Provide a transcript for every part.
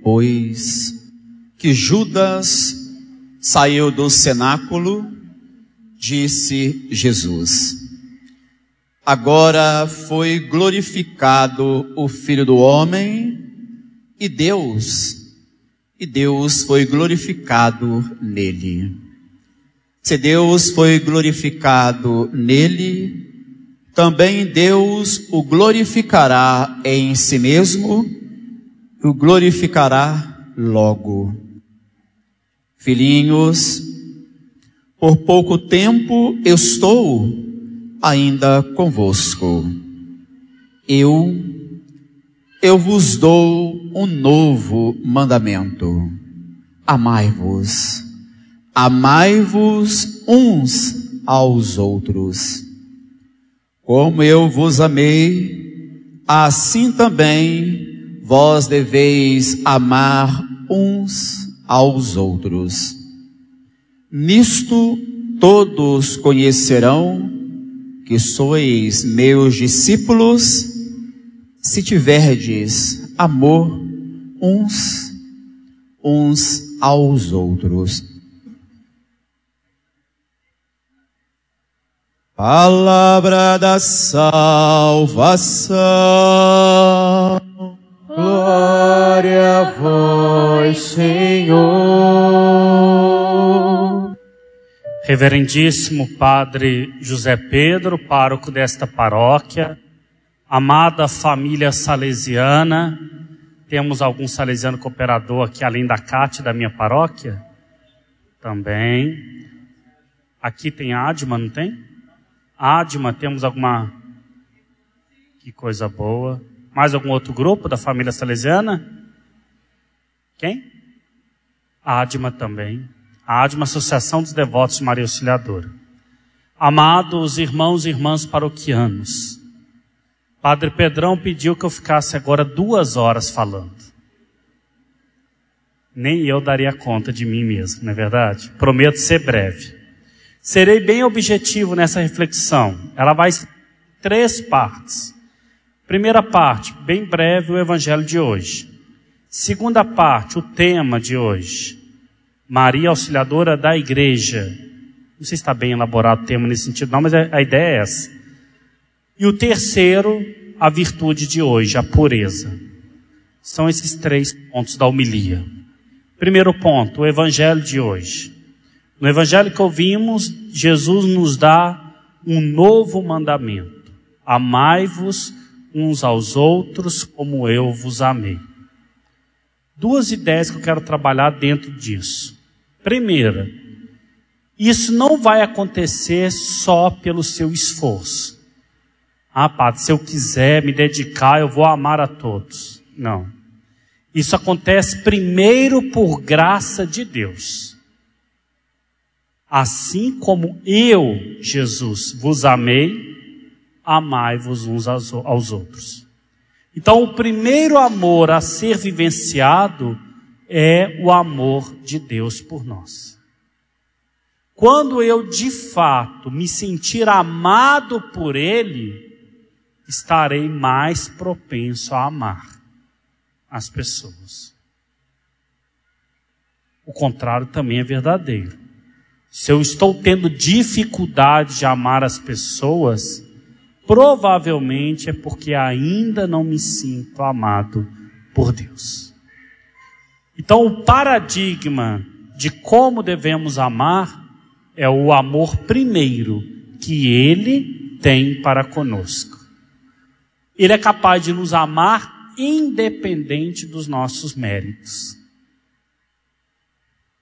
Depois que Judas saiu do cenáculo, disse Jesus: Agora foi glorificado o Filho do Homem e Deus, e Deus foi glorificado nele. Se Deus foi glorificado nele, também Deus o glorificará em si mesmo, o glorificará logo. Filhinhos, por pouco tempo estou ainda convosco. Eu, eu vos dou um novo mandamento. Amai-vos. Amai-vos uns aos outros. Como eu vos amei, assim também vós deveis amar uns aos outros. Nisto todos conhecerão que sois meus discípulos, se tiverdes amor uns uns aos outros. Palavra da salvação. Reverendíssimo Padre José Pedro, pároco desta paróquia, amada família salesiana, temos algum salesiano cooperador aqui além da CAT da minha paróquia? Também. Aqui tem Adma, não tem? Adma, temos alguma. Que coisa boa. Mais algum outro grupo da família salesiana? Quem? Adma também. A Adma, Associação dos Devotos de Maria Auxiliadora. Amados irmãos e irmãs paroquianos, Padre Pedrão pediu que eu ficasse agora duas horas falando. Nem eu daria conta de mim mesmo, não é verdade? Prometo ser breve. Serei bem objetivo nessa reflexão. Ela vai em três partes. Primeira parte, bem breve, o evangelho de hoje. Segunda parte, o tema de hoje. Maria Auxiliadora da Igreja. Não sei se está bem elaborado o tema nesse sentido, não, mas a ideia é essa. E o terceiro, a virtude de hoje, a pureza. São esses três pontos da homilia. Primeiro ponto, o evangelho de hoje. No evangelho que ouvimos, Jesus nos dá um novo mandamento: amai-vos uns aos outros como eu vos amei. Duas ideias que eu quero trabalhar dentro disso. Primeira, isso não vai acontecer só pelo seu esforço. Ah, Padre, se eu quiser me dedicar, eu vou amar a todos. Não. Isso acontece primeiro por graça de Deus. Assim como eu, Jesus, vos amei, amai-vos uns aos outros. Então, o primeiro amor a ser vivenciado é o amor de Deus por nós. Quando eu de fato me sentir amado por Ele, estarei mais propenso a amar as pessoas. O contrário também é verdadeiro. Se eu estou tendo dificuldade de amar as pessoas, provavelmente é porque ainda não me sinto amado por Deus. Então, o paradigma de como devemos amar é o amor primeiro que Ele tem para conosco. Ele é capaz de nos amar independente dos nossos méritos.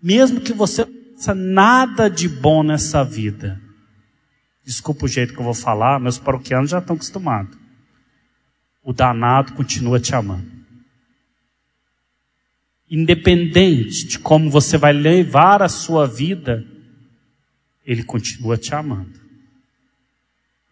Mesmo que você nada de bom nessa vida. Desculpa o jeito que eu vou falar, meus paroquianos já estão acostumados. O danado continua te amando. Independente de como você vai levar a sua vida, ele continua te amando.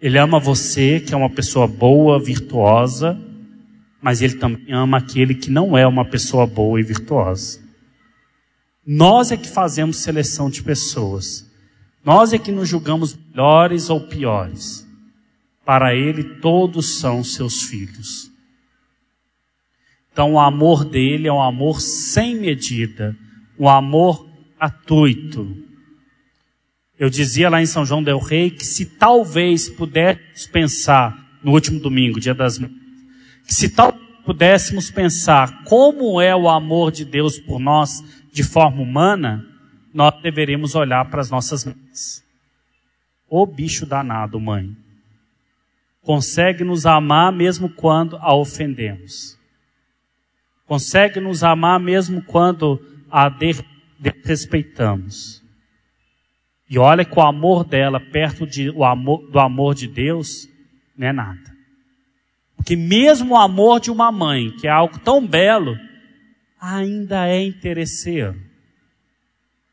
Ele ama você, que é uma pessoa boa, virtuosa, mas ele também ama aquele que não é uma pessoa boa e virtuosa. Nós é que fazemos seleção de pessoas. Nós é que nos julgamos melhores ou piores. Para Ele, todos são seus filhos. Então, o amor dele é um amor sem medida, um amor gratuito. Eu dizia lá em São João del Rei que se talvez pudéssemos pensar no último domingo, dia das mães, que se tal pudéssemos pensar como é o amor de Deus por nós de forma humana, nós deveríamos olhar para as nossas mães. Ô bicho danado, mãe. Consegue nos amar mesmo quando a ofendemos. Consegue nos amar mesmo quando a desrespeitamos. E olha que o amor dela perto de, o amor, do amor de Deus não é nada. Porque mesmo o amor de uma mãe, que é algo tão belo, ainda é interesseiro.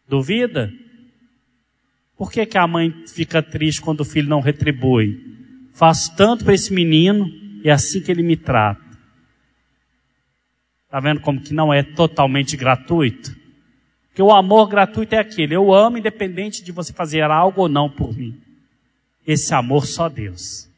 Duvida? Por que, que a mãe fica triste quando o filho não retribui? faço tanto para esse menino e é assim que ele me trata. Está vendo como que não é totalmente gratuito? Porque o amor gratuito é aquele, eu amo independente de você fazer algo ou não por mim. Esse amor só Deus.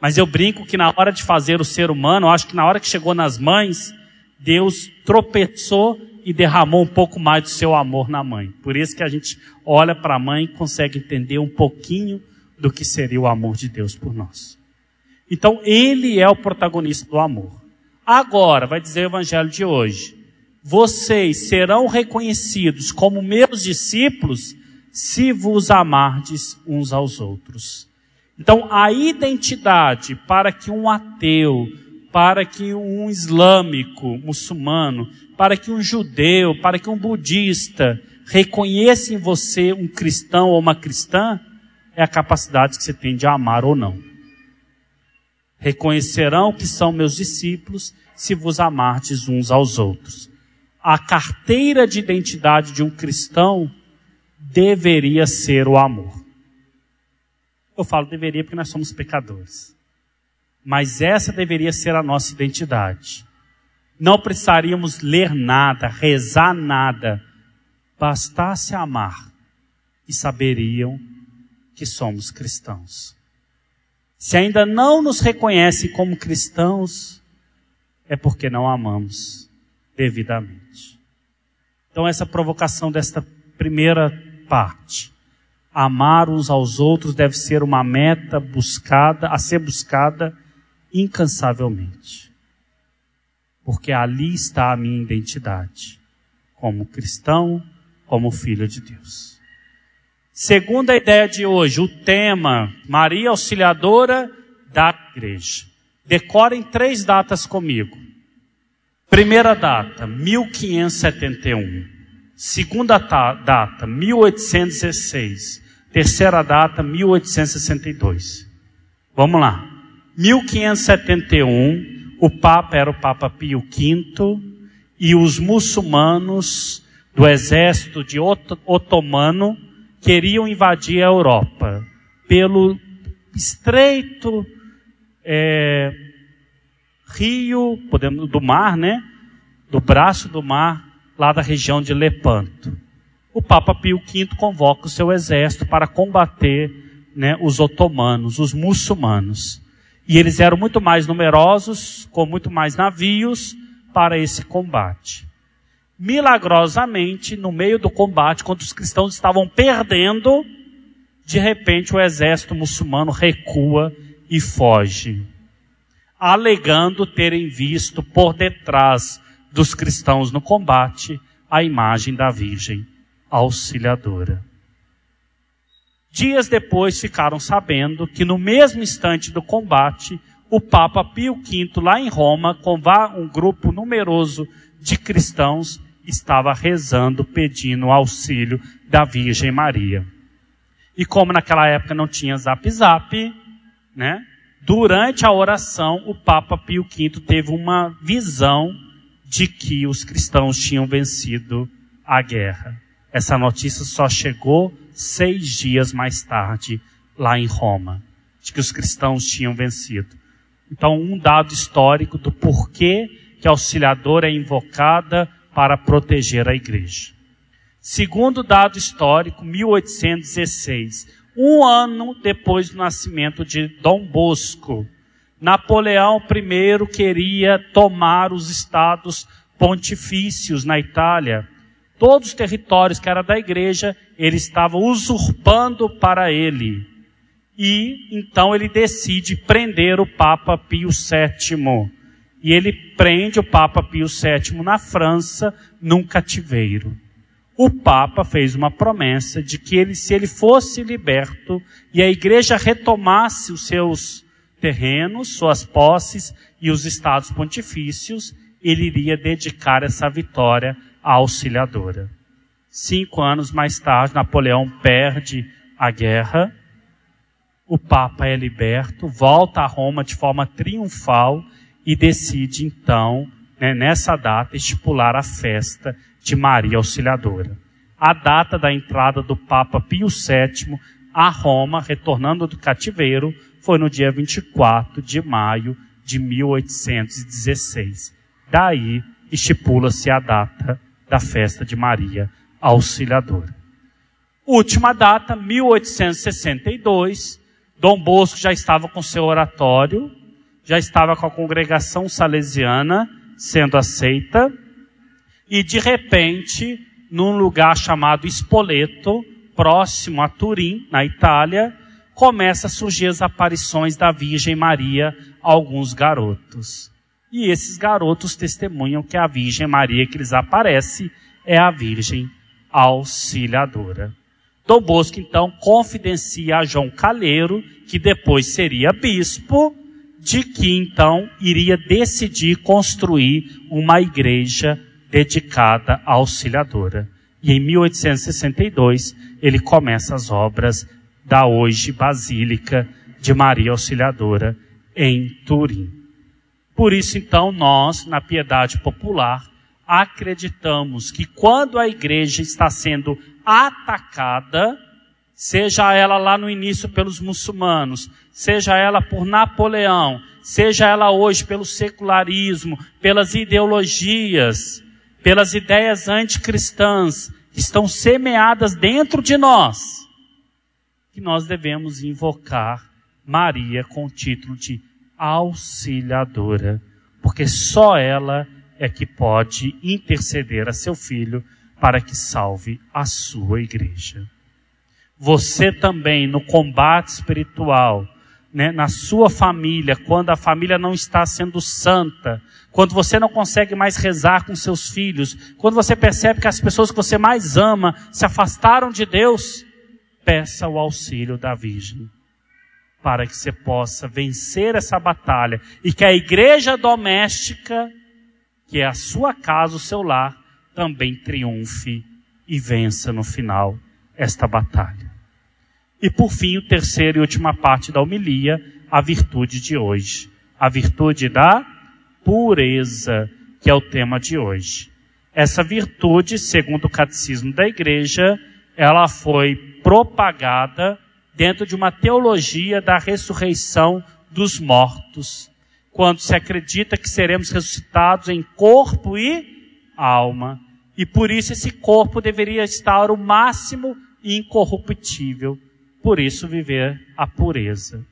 Mas eu brinco que na hora de fazer o ser humano, acho que na hora que chegou nas mães, Deus tropeçou e derramou um pouco mais do seu amor na mãe. Por isso que a gente olha para a mãe e consegue entender um pouquinho do que seria o amor de Deus por nós. Então, ele é o protagonista do amor. Agora, vai dizer o evangelho de hoje: vocês serão reconhecidos como meus discípulos se vos amardes uns aos outros. Então, a identidade para que um ateu, para que um islâmico, muçulmano, para que um judeu, para que um budista reconheça em você um cristão ou uma cristã, é a capacidade que você tem de amar ou não. Reconhecerão que são meus discípulos se vos amardes uns aos outros. A carteira de identidade de um cristão deveria ser o amor. Eu falo deveria porque nós somos pecadores. Mas essa deveria ser a nossa identidade. Não precisaríamos ler nada, rezar nada. Bastasse amar e saberiam que somos cristãos. Se ainda não nos reconhece como cristãos, é porque não amamos devidamente. Então, essa provocação desta primeira parte. Amar uns aos outros deve ser uma meta buscada, a ser buscada incansavelmente. Porque ali está a minha identidade, como cristão, como filho de Deus. Segunda ideia de hoje, o tema Maria Auxiliadora da Igreja. Decorem três datas comigo. Primeira data, 1571. Segunda data, 1816. Terceira data, 1862. Vamos lá. 1571, o Papa era o Papa Pio V e os muçulmanos do exército de otomano queriam invadir a Europa pelo estreito é, rio podemos, do mar, né? Do braço do mar, lá da região de Lepanto. O Papa Pio V convoca o seu exército para combater né, os otomanos, os muçulmanos. E eles eram muito mais numerosos, com muito mais navios para esse combate milagrosamente, no meio do combate, quando os cristãos estavam perdendo, de repente o exército muçulmano recua e foge, alegando terem visto por detrás dos cristãos no combate a imagem da Virgem Auxiliadora. Dias depois ficaram sabendo que no mesmo instante do combate, o Papa Pio V, lá em Roma, com um grupo numeroso de cristãos, estava rezando, pedindo auxílio da Virgem Maria. E como naquela época não tinha zap zap, né? Durante a oração, o Papa Pio V teve uma visão de que os cristãos tinham vencido a guerra. Essa notícia só chegou seis dias mais tarde, lá em Roma, de que os cristãos tinham vencido. Então, um dado histórico do porquê que a auxiliadora é invocada para proteger a igreja. Segundo dado histórico, 1816, um ano depois do nascimento de Dom Bosco, Napoleão I queria tomar os estados pontifícios na Itália. Todos os territórios que era da igreja, ele estava usurpando para ele. E então ele decide prender o Papa Pio VII. E ele prende o Papa Pio VII na França, num cativeiro. O Papa fez uma promessa de que ele, se ele fosse liberto e a igreja retomasse os seus terrenos, suas posses e os estados pontifícios, ele iria dedicar essa vitória à auxiliadora. Cinco anos mais tarde, Napoleão perde a guerra, o Papa é liberto, volta a Roma de forma triunfal e decide então, né, nessa data, estipular a festa de Maria Auxiliadora. A data da entrada do Papa Pio VII a Roma, retornando do cativeiro, foi no dia 24 de maio de 1816. Daí estipula-se a data da festa de Maria Auxiliadora. Última data, 1862. Dom Bosco já estava com seu oratório, já estava com a congregação salesiana sendo aceita, e de repente, num lugar chamado Spoleto, próximo a Turim, na Itália, começa a surgir as aparições da Virgem Maria a alguns garotos. E esses garotos testemunham que a Virgem Maria que lhes aparece é a Virgem Auxiliadora. Dom Bosco então confidencia a João Calheiro, que depois seria bispo, de que então iria decidir construir uma igreja dedicada à Auxiliadora. E em 1862 ele começa as obras da hoje Basílica de Maria Auxiliadora em Turim. Por isso, então, nós, na piedade popular, acreditamos que quando a igreja está sendo atacada, seja ela lá no início pelos muçulmanos, seja ela por Napoleão, seja ela hoje pelo secularismo, pelas ideologias, pelas ideias anticristãs que estão semeadas dentro de nós, que nós devemos invocar Maria com o título de auxiliadora, porque só ela é que pode interceder a seu filho para que salve a sua igreja. Você também no combate espiritual, né, na sua família, quando a família não está sendo santa, quando você não consegue mais rezar com seus filhos, quando você percebe que as pessoas que você mais ama se afastaram de Deus, peça o auxílio da Virgem para que você possa vencer essa batalha e que a igreja doméstica, que é a sua casa, o seu lar, também triunfe e vença no final esta batalha. E por fim, o terceiro e última parte da homilia, a virtude de hoje. A virtude da pureza, que é o tema de hoje. Essa virtude, segundo o catecismo da igreja, ela foi propagada dentro de uma teologia da ressurreição dos mortos, quando se acredita que seremos ressuscitados em corpo e alma. E por isso esse corpo deveria estar o máximo incorruptível. Por isso viver a pureza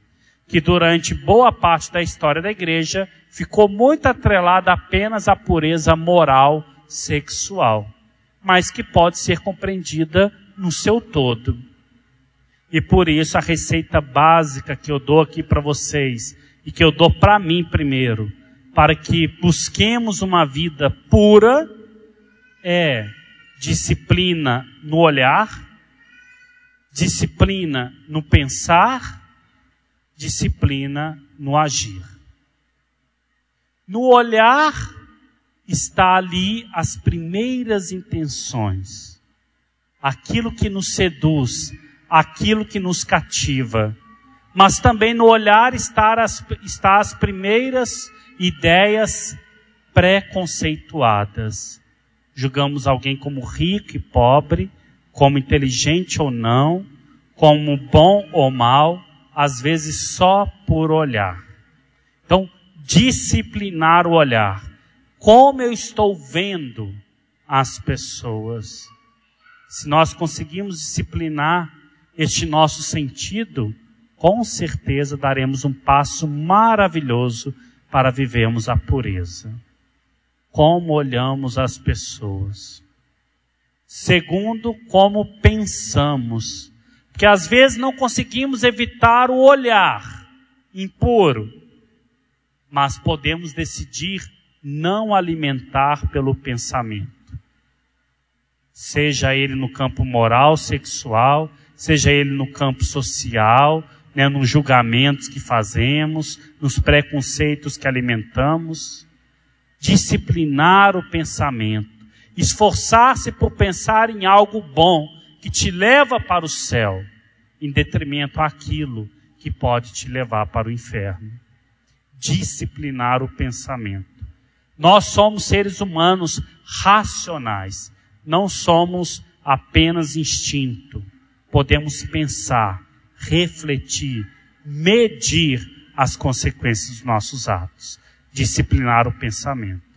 que durante boa parte da história da igreja ficou muito atrelada apenas à pureza moral sexual, mas que pode ser compreendida no seu todo. E por isso a receita básica que eu dou aqui para vocês e que eu dou para mim primeiro, para que busquemos uma vida pura, é disciplina no olhar, disciplina no pensar disciplina no agir. No olhar está ali as primeiras intenções, aquilo que nos seduz, aquilo que nos cativa. Mas também no olhar está as, está as primeiras ideias pré-conceituadas. Julgamos alguém como rico e pobre, como inteligente ou não, como bom ou mal, às vezes só por olhar. Então, disciplinar o olhar. Como eu estou vendo as pessoas? Se nós conseguimos disciplinar este nosso sentido, com certeza daremos um passo maravilhoso para vivermos a pureza. Como olhamos as pessoas. Segundo, como pensamos. Porque às vezes não conseguimos evitar o olhar impuro, mas podemos decidir não alimentar pelo pensamento. Seja ele no campo moral, sexual, seja ele no campo social, né, nos julgamentos que fazemos, nos preconceitos que alimentamos. Disciplinar o pensamento, esforçar-se por pensar em algo bom que te leva para o céu, em detrimento àquilo que pode te levar para o inferno. Disciplinar o pensamento. Nós somos seres humanos racionais, não somos apenas instinto. Podemos pensar, refletir, medir as consequências dos nossos atos, disciplinar o pensamento.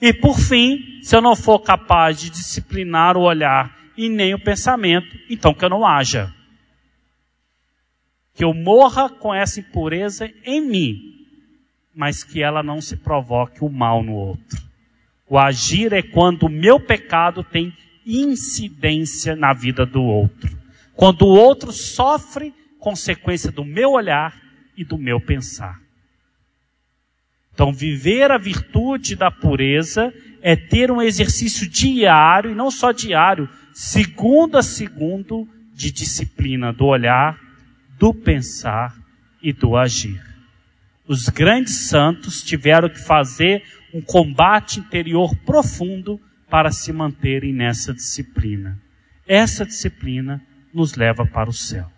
E por fim, se eu não for capaz de disciplinar o olhar e nem o pensamento, então que eu não haja. Que eu morra com essa impureza em mim, mas que ela não se provoque o mal no outro. O agir é quando o meu pecado tem incidência na vida do outro. Quando o outro sofre consequência do meu olhar e do meu pensar. Então, viver a virtude da pureza é ter um exercício diário, e não só diário, segundo a segundo, de disciplina do olhar, do pensar e do agir. Os grandes santos tiveram que fazer um combate interior profundo para se manterem nessa disciplina. Essa disciplina nos leva para o céu.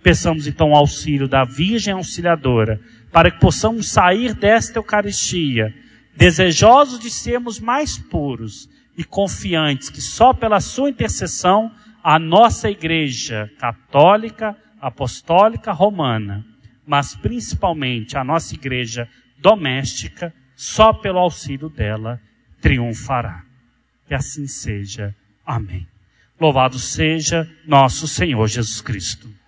Peçamos então o auxílio da Virgem Auxiliadora, para que possamos sair desta Eucaristia, desejosos de sermos mais puros e confiantes que só pela sua intercessão a nossa Igreja Católica, Apostólica, Romana, mas principalmente a nossa Igreja doméstica, só pelo auxílio dela triunfará. Que assim seja. Amém. Louvado seja nosso Senhor Jesus Cristo.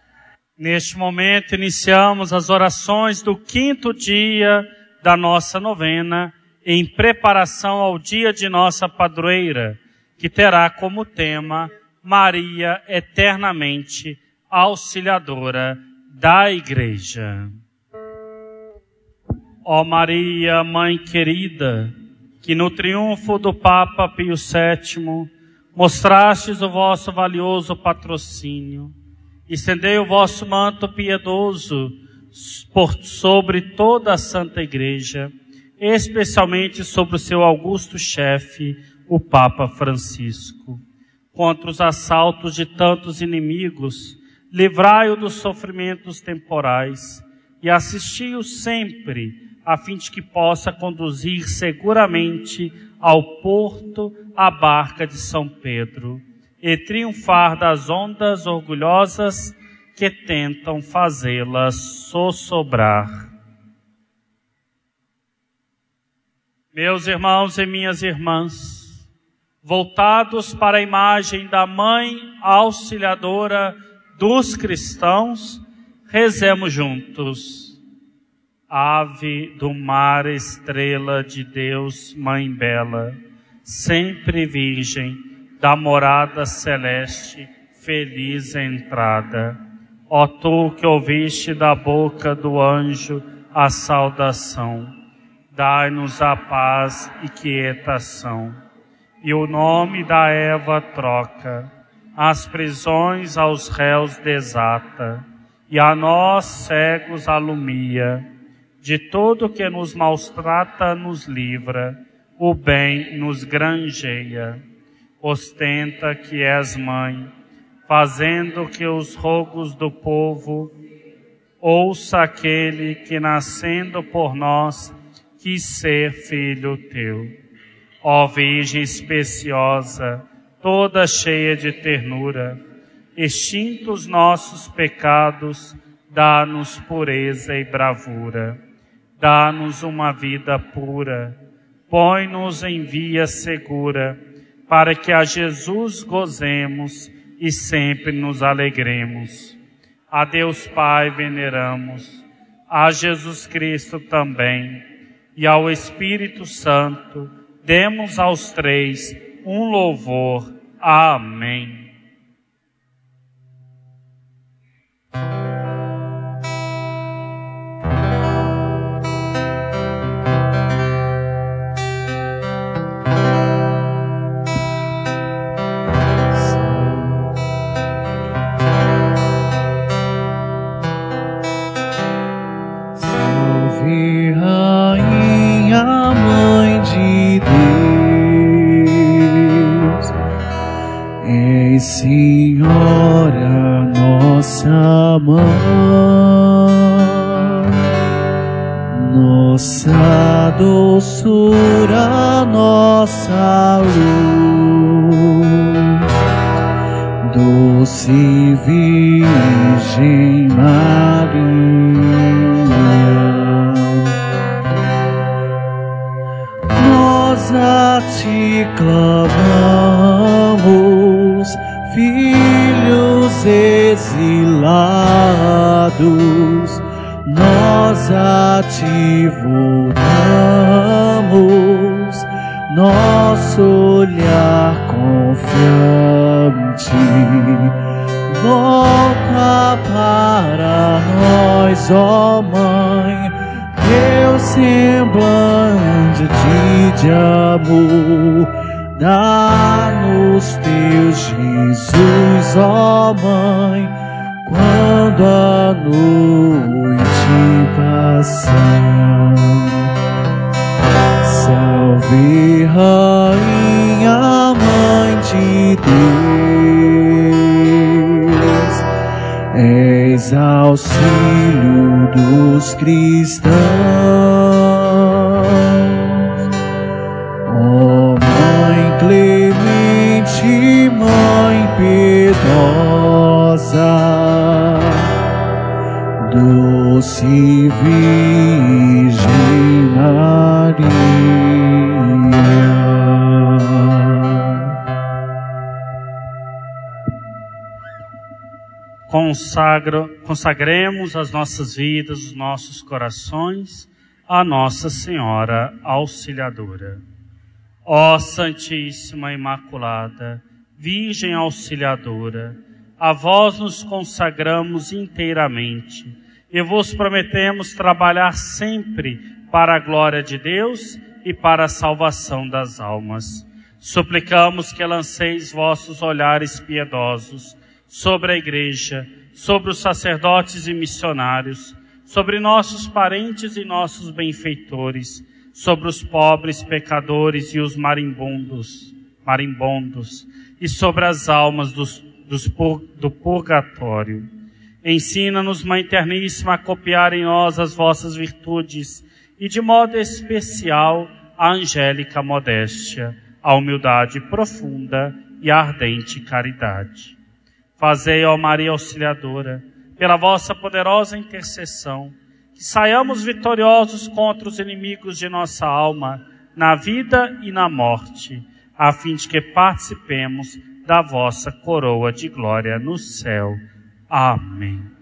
Neste momento iniciamos as orações do quinto dia da nossa novena, em preparação ao dia de nossa padroeira, que terá como tema Maria eternamente auxiliadora da Igreja. Ó Maria, Mãe querida, que no triunfo do Papa Pio VII mostrastes o vosso valioso patrocínio. Estendei o vosso manto piedoso por sobre toda a Santa Igreja, especialmente sobre o seu augusto chefe, o Papa Francisco. Contra os assaltos de tantos inimigos, livrai-o dos sofrimentos temporais e assisti-o sempre, a fim de que possa conduzir seguramente ao porto a barca de São Pedro e triunfar das ondas orgulhosas que tentam fazê-la sossobrar. Meus irmãos e minhas irmãs, voltados para a imagem da Mãe Auxiliadora dos cristãos, rezemos juntos. Ave do mar, estrela de Deus, Mãe bela, sempre virgem, da morada celeste, feliz entrada. Ó tu que ouviste da boca do anjo a saudação, dai-nos a paz e quietação. E o nome da Eva troca, as prisões aos réus desata, e a nós cegos alumia de tudo que nos maltrata nos livra, o bem nos granjeia. Ostenta que és mãe, fazendo que os rogos do povo ouça aquele que nascendo por nós quis ser filho teu. Ó Virgem especiosa, toda cheia de ternura, extintos nossos pecados, dá-nos pureza e bravura dá-nos uma vida pura, põe-nos em via segura, para que a Jesus gozemos e sempre nos alegremos. A Deus Pai veneramos, a Jesus Cristo também, e ao Espírito Santo, demos aos três um louvor. Amém. Doçura nossa luz, doce Virgem Maria. Nós a ti clamamos, exilados nós a ti voltamos, nosso olhar confiante. Volta para nós, ó Mãe, teu semblante de amor. Dá-nos teu Jesus, ó Mãe, quando a noite passar. Salve, Rainha, Mãe de Deus, és auxílio dos cristãos. Oh, Mãe clemente, Mãe piedosa, doce Virgem Maria. Consagra, consagremos as nossas vidas, os nossos corações a Nossa Senhora Auxiliadora. Ó Santíssima Imaculada, Virgem Auxiliadora, a vós nos consagramos inteiramente e vos prometemos trabalhar sempre para a glória de Deus e para a salvação das almas. Suplicamos que lanceis vossos olhares piedosos sobre a igreja, sobre os sacerdotes e missionários, sobre nossos parentes e nossos benfeitores, sobre os pobres pecadores e os marimbondos, marimbondos, e sobre as almas dos, dos, do purgatório Ensina-nos, Mãe Terníssima, a copiar em nós as vossas virtudes e, de modo especial, a angélica modéstia, a humildade profunda e a ardente caridade. Fazei, ó Maria Auxiliadora, pela vossa poderosa intercessão, que saiamos vitoriosos contra os inimigos de nossa alma, na vida e na morte, a fim de que participemos da vossa coroa de glória no céu. Amém.